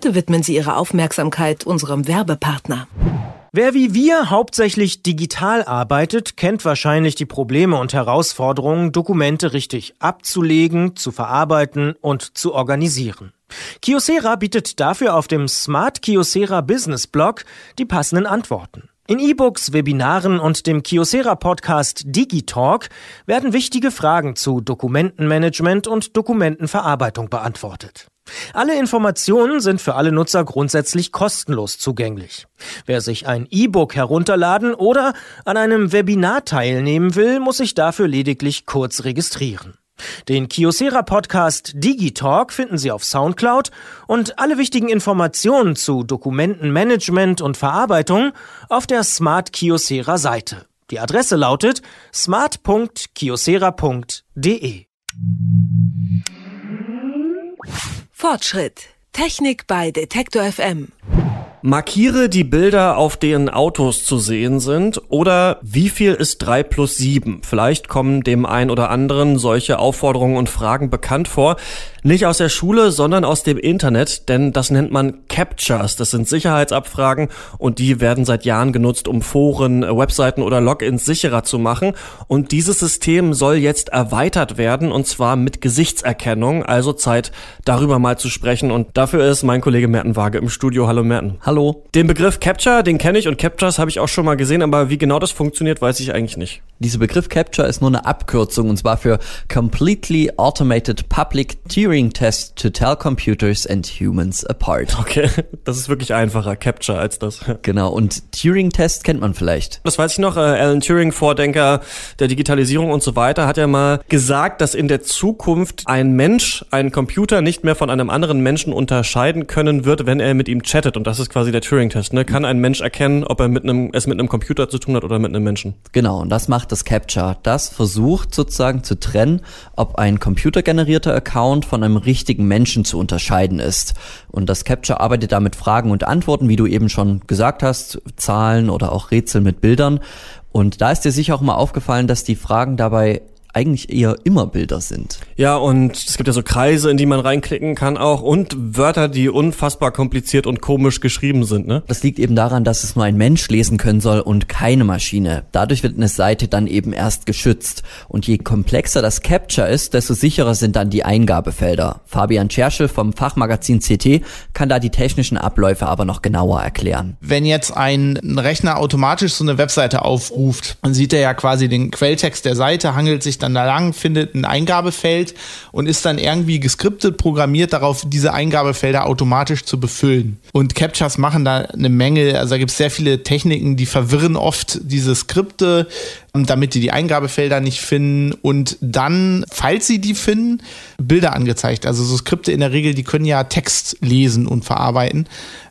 Bitte widmen Sie Ihre Aufmerksamkeit unserem Werbepartner. Wer wie wir hauptsächlich digital arbeitet, kennt wahrscheinlich die Probleme und Herausforderungen, Dokumente richtig abzulegen, zu verarbeiten und zu organisieren. Kiosera bietet dafür auf dem Smart Kiosera Business Blog die passenden Antworten. In E-Books, Webinaren und dem Kiosera Podcast Digitalk werden wichtige Fragen zu Dokumentenmanagement und Dokumentenverarbeitung beantwortet. Alle Informationen sind für alle Nutzer grundsätzlich kostenlos zugänglich. Wer sich ein E-Book herunterladen oder an einem Webinar teilnehmen will, muss sich dafür lediglich kurz registrieren. Den Kiosera Podcast Digitalk finden Sie auf Soundcloud und alle wichtigen Informationen zu Dokumentenmanagement und Verarbeitung auf der Smart Kiosera Seite. Die Adresse lautet smart.kiosera.de. Fortschritt. Technik bei Detektor FM. Markiere die Bilder, auf denen Autos zu sehen sind oder wie viel ist 3 plus 7? Vielleicht kommen dem ein oder anderen solche Aufforderungen und Fragen bekannt vor. Nicht aus der Schule, sondern aus dem Internet, denn das nennt man Captures. Das sind Sicherheitsabfragen und die werden seit Jahren genutzt, um Foren, Webseiten oder Logins sicherer zu machen. Und dieses System soll jetzt erweitert werden und zwar mit Gesichtserkennung. Also Zeit, darüber mal zu sprechen. Und dafür ist mein Kollege Merten Waage im Studio. Hallo Merten. Hallo. Den Begriff Capture, den kenne ich und Captures habe ich auch schon mal gesehen, aber wie genau das funktioniert, weiß ich eigentlich nicht. Dieser Begriff Capture ist nur eine Abkürzung und zwar für Completely Automated Public Turing Test to Tell Computers and Humans Apart. Okay, das ist wirklich einfacher Capture als das. Genau, und Turing Test kennt man vielleicht. Das weiß ich noch, äh, Alan Turing, Vordenker der Digitalisierung und so weiter, hat ja mal gesagt, dass in der Zukunft ein Mensch einen Computer nicht mehr von einem anderen Menschen unterscheiden können wird, wenn er mit ihm chattet. Und das ist quasi der Turing-Test. Ne? Kann ein Mensch erkennen, ob er mit einem, es mit einem Computer zu tun hat oder mit einem Menschen? Genau, und das macht das Capture. Das versucht sozusagen zu trennen, ob ein computergenerierter Account von einem richtigen Menschen zu unterscheiden ist. Und das Capture arbeitet da mit Fragen und Antworten, wie du eben schon gesagt hast, Zahlen oder auch Rätsel mit Bildern. Und da ist dir sicher auch mal aufgefallen, dass die Fragen dabei eigentlich eher immer Bilder sind. Ja, und es gibt ja so Kreise, in die man reinklicken kann auch und Wörter, die unfassbar kompliziert und komisch geschrieben sind, ne? Das liegt eben daran, dass es nur ein Mensch lesen können soll und keine Maschine. Dadurch wird eine Seite dann eben erst geschützt. Und je komplexer das Capture ist, desto sicherer sind dann die Eingabefelder. Fabian Scherschel vom Fachmagazin CT kann da die technischen Abläufe aber noch genauer erklären. Wenn jetzt ein Rechner automatisch so eine Webseite aufruft, dann sieht er ja quasi den Quelltext der Seite, hangelt sich dann da lang, findet ein Eingabefeld und ist dann irgendwie geskriptet, programmiert darauf, diese Eingabefelder automatisch zu befüllen. Und Captchas machen da eine Menge, also da gibt es sehr viele Techniken, die verwirren oft diese Skripte, damit die die Eingabefelder nicht finden und dann, falls sie die finden, Bilder angezeigt. Also so Skripte in der Regel, die können ja Text lesen und verarbeiten.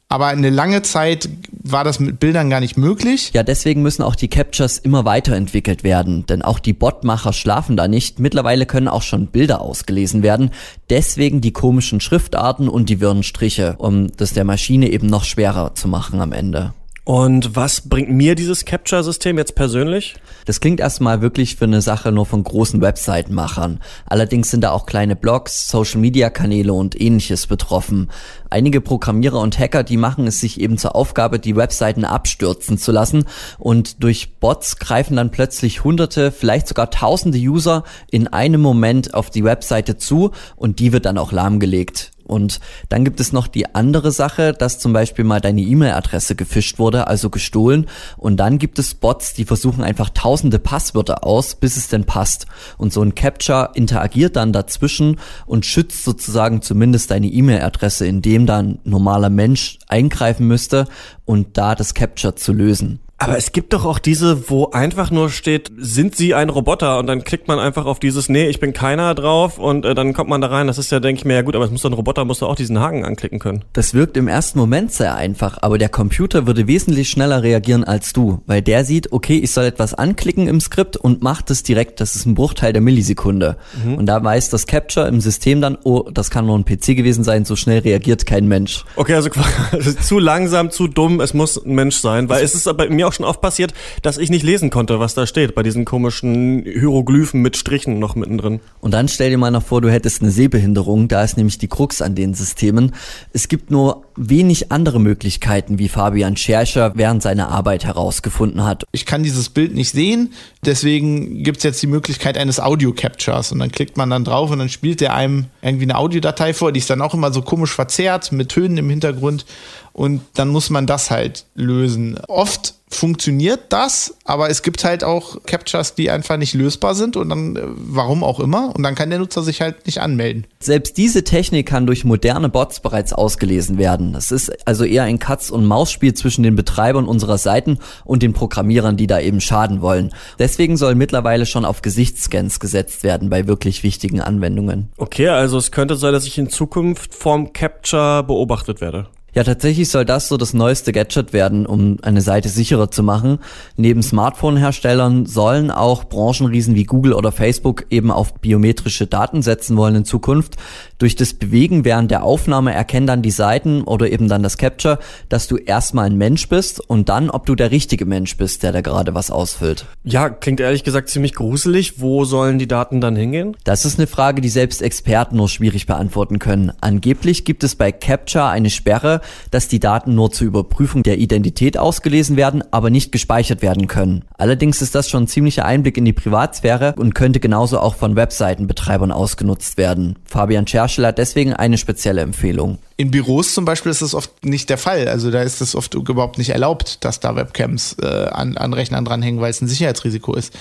Aber eine lange Zeit war das mit Bildern gar nicht möglich. Ja, deswegen müssen auch die Captures immer weiterentwickelt werden, denn auch die Botmacher schlafen da nicht. Mittlerweile können auch schon Bilder ausgelesen werden. Deswegen die komischen Schriftarten und die wirren Striche, um das der Maschine eben noch schwerer zu machen am Ende. Und was bringt mir dieses Capture-System jetzt persönlich? Das klingt erstmal wirklich für eine Sache nur von großen Webseitenmachern. Allerdings sind da auch kleine Blogs, Social-Media-Kanäle und ähnliches betroffen. Einige Programmierer und Hacker, die machen es sich eben zur Aufgabe, die Webseiten abstürzen zu lassen und durch Bots greifen dann plötzlich hunderte, vielleicht sogar tausende User in einem Moment auf die Webseite zu und die wird dann auch lahmgelegt. Und dann gibt es noch die andere Sache, dass zum Beispiel mal deine E-Mail-Adresse gefischt wurde, also gestohlen. Und dann gibt es Bots, die versuchen einfach tausende Passwörter aus, bis es denn passt. Und so ein Capture interagiert dann dazwischen und schützt sozusagen zumindest deine E-Mail-Adresse, indem dann normaler Mensch eingreifen müsste und da das Capture zu lösen. Aber es gibt doch auch diese, wo einfach nur steht, sind Sie ein Roboter? Und dann klickt man einfach auf dieses, nee, ich bin keiner drauf und äh, dann kommt man da rein. Das ist ja, denke ich mir, ja gut, aber es muss doch ein Roboter, muss doch auch diesen Haken anklicken können. Das wirkt im ersten Moment sehr einfach, aber der Computer würde wesentlich schneller reagieren als du, weil der sieht, okay, ich soll etwas anklicken im Skript und macht es direkt, das ist ein Bruchteil der Millisekunde. Mhm. Und da weiß das Capture im System dann, oh, das kann nur ein PC gewesen sein, so schnell reagiert kein Mensch. Okay, also zu langsam, zu dumm, es muss ein Mensch sein, weil es ist bei mir auch schon oft passiert, dass ich nicht lesen konnte, was da steht, bei diesen komischen Hieroglyphen mit Strichen noch mittendrin. Und dann stell dir mal noch vor, du hättest eine Sehbehinderung, da ist nämlich die Krux an den Systemen. Es gibt nur wenig andere Möglichkeiten, wie Fabian Scherscher während seiner Arbeit herausgefunden hat. Ich kann dieses Bild nicht sehen, deswegen gibt es jetzt die Möglichkeit eines Audio-Captures und dann klickt man dann drauf und dann spielt der einem irgendwie eine Audiodatei vor, die ist dann auch immer so komisch verzerrt mit Tönen im Hintergrund und dann muss man das halt lösen. Oft funktioniert das, aber es gibt halt auch Captures, die einfach nicht lösbar sind und dann, äh, warum auch immer, und dann kann der Nutzer sich halt nicht anmelden. Selbst diese Technik kann durch moderne Bots bereits ausgelesen werden. Es ist also eher ein Katz- und Maus-Spiel zwischen den Betreibern unserer Seiten und den Programmierern, die da eben schaden wollen. Deswegen soll mittlerweile schon auf Gesichtsscans gesetzt werden bei wirklich wichtigen Anwendungen. Okay, also es könnte sein, dass ich in Zukunft vom Capture beobachtet werde. Ja, tatsächlich soll das so das neueste Gadget werden, um eine Seite sicherer zu machen. Neben Smartphone-Herstellern sollen auch Branchenriesen wie Google oder Facebook eben auf biometrische Daten setzen wollen in Zukunft. Durch das Bewegen während der Aufnahme erkennen dann die Seiten oder eben dann das Capture, dass du erstmal ein Mensch bist und dann, ob du der richtige Mensch bist, der da gerade was ausfüllt. Ja, klingt ehrlich gesagt ziemlich gruselig. Wo sollen die Daten dann hingehen? Das ist eine Frage, die selbst Experten nur schwierig beantworten können. Angeblich gibt es bei Capture eine Sperre, dass die Daten nur zur Überprüfung der Identität ausgelesen werden, aber nicht gespeichert werden können. Allerdings ist das schon ein ziemlicher Einblick in die Privatsphäre und könnte genauso auch von Webseitenbetreibern ausgenutzt werden. Fabian Scherschel hat deswegen eine spezielle Empfehlung. In Büros zum Beispiel ist das oft nicht der Fall. Also da ist es oft überhaupt nicht erlaubt, dass da Webcams äh, an, an Rechnern dranhängen, weil es ein Sicherheitsrisiko ist.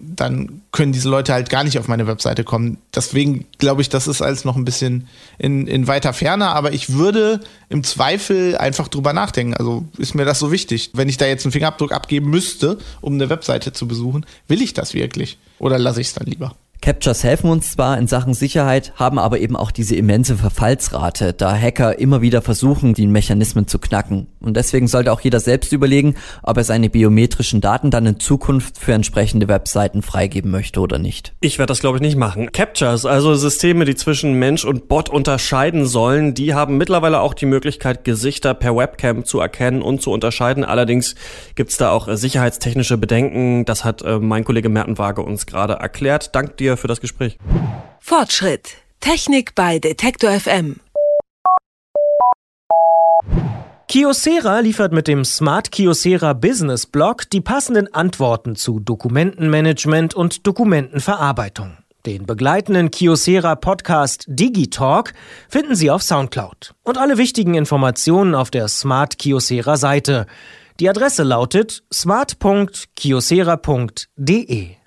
Dann können diese Leute halt gar nicht auf meine Webseite kommen. Deswegen glaube ich, das ist alles noch ein bisschen in, in weiter Ferne. Aber ich würde im Zweifel einfach drüber nachdenken. Also ist mir das so wichtig. Wenn ich da jetzt einen Fingerabdruck abgeben müsste, um eine Webseite zu besuchen, will ich das wirklich? Oder lasse ich es dann lieber? Captures helfen uns zwar in Sachen Sicherheit, haben aber eben auch diese immense Verfallsrate, da Hacker immer wieder versuchen, die Mechanismen zu knacken. Und deswegen sollte auch jeder selbst überlegen, ob er seine biometrischen Daten dann in Zukunft für entsprechende Webseiten freigeben möchte oder nicht. Ich werde das glaube ich nicht machen. Captures, also Systeme, die zwischen Mensch und Bot unterscheiden sollen, die haben mittlerweile auch die Möglichkeit, Gesichter per Webcam zu erkennen und zu unterscheiden. Allerdings gibt's da auch sicherheitstechnische Bedenken. Das hat äh, mein Kollege Merten Waage uns gerade erklärt. Dank dir für das Gespräch. Fortschritt. Technik bei Detektor FM. Kyocera liefert mit dem Smart Kyocera Business Blog die passenden Antworten zu Dokumentenmanagement und Dokumentenverarbeitung. Den begleitenden Kyocera Podcast Digitalk finden Sie auf Soundcloud. Und alle wichtigen Informationen auf der Smart Kyocera Seite. Die Adresse lautet smart.kyocera.de.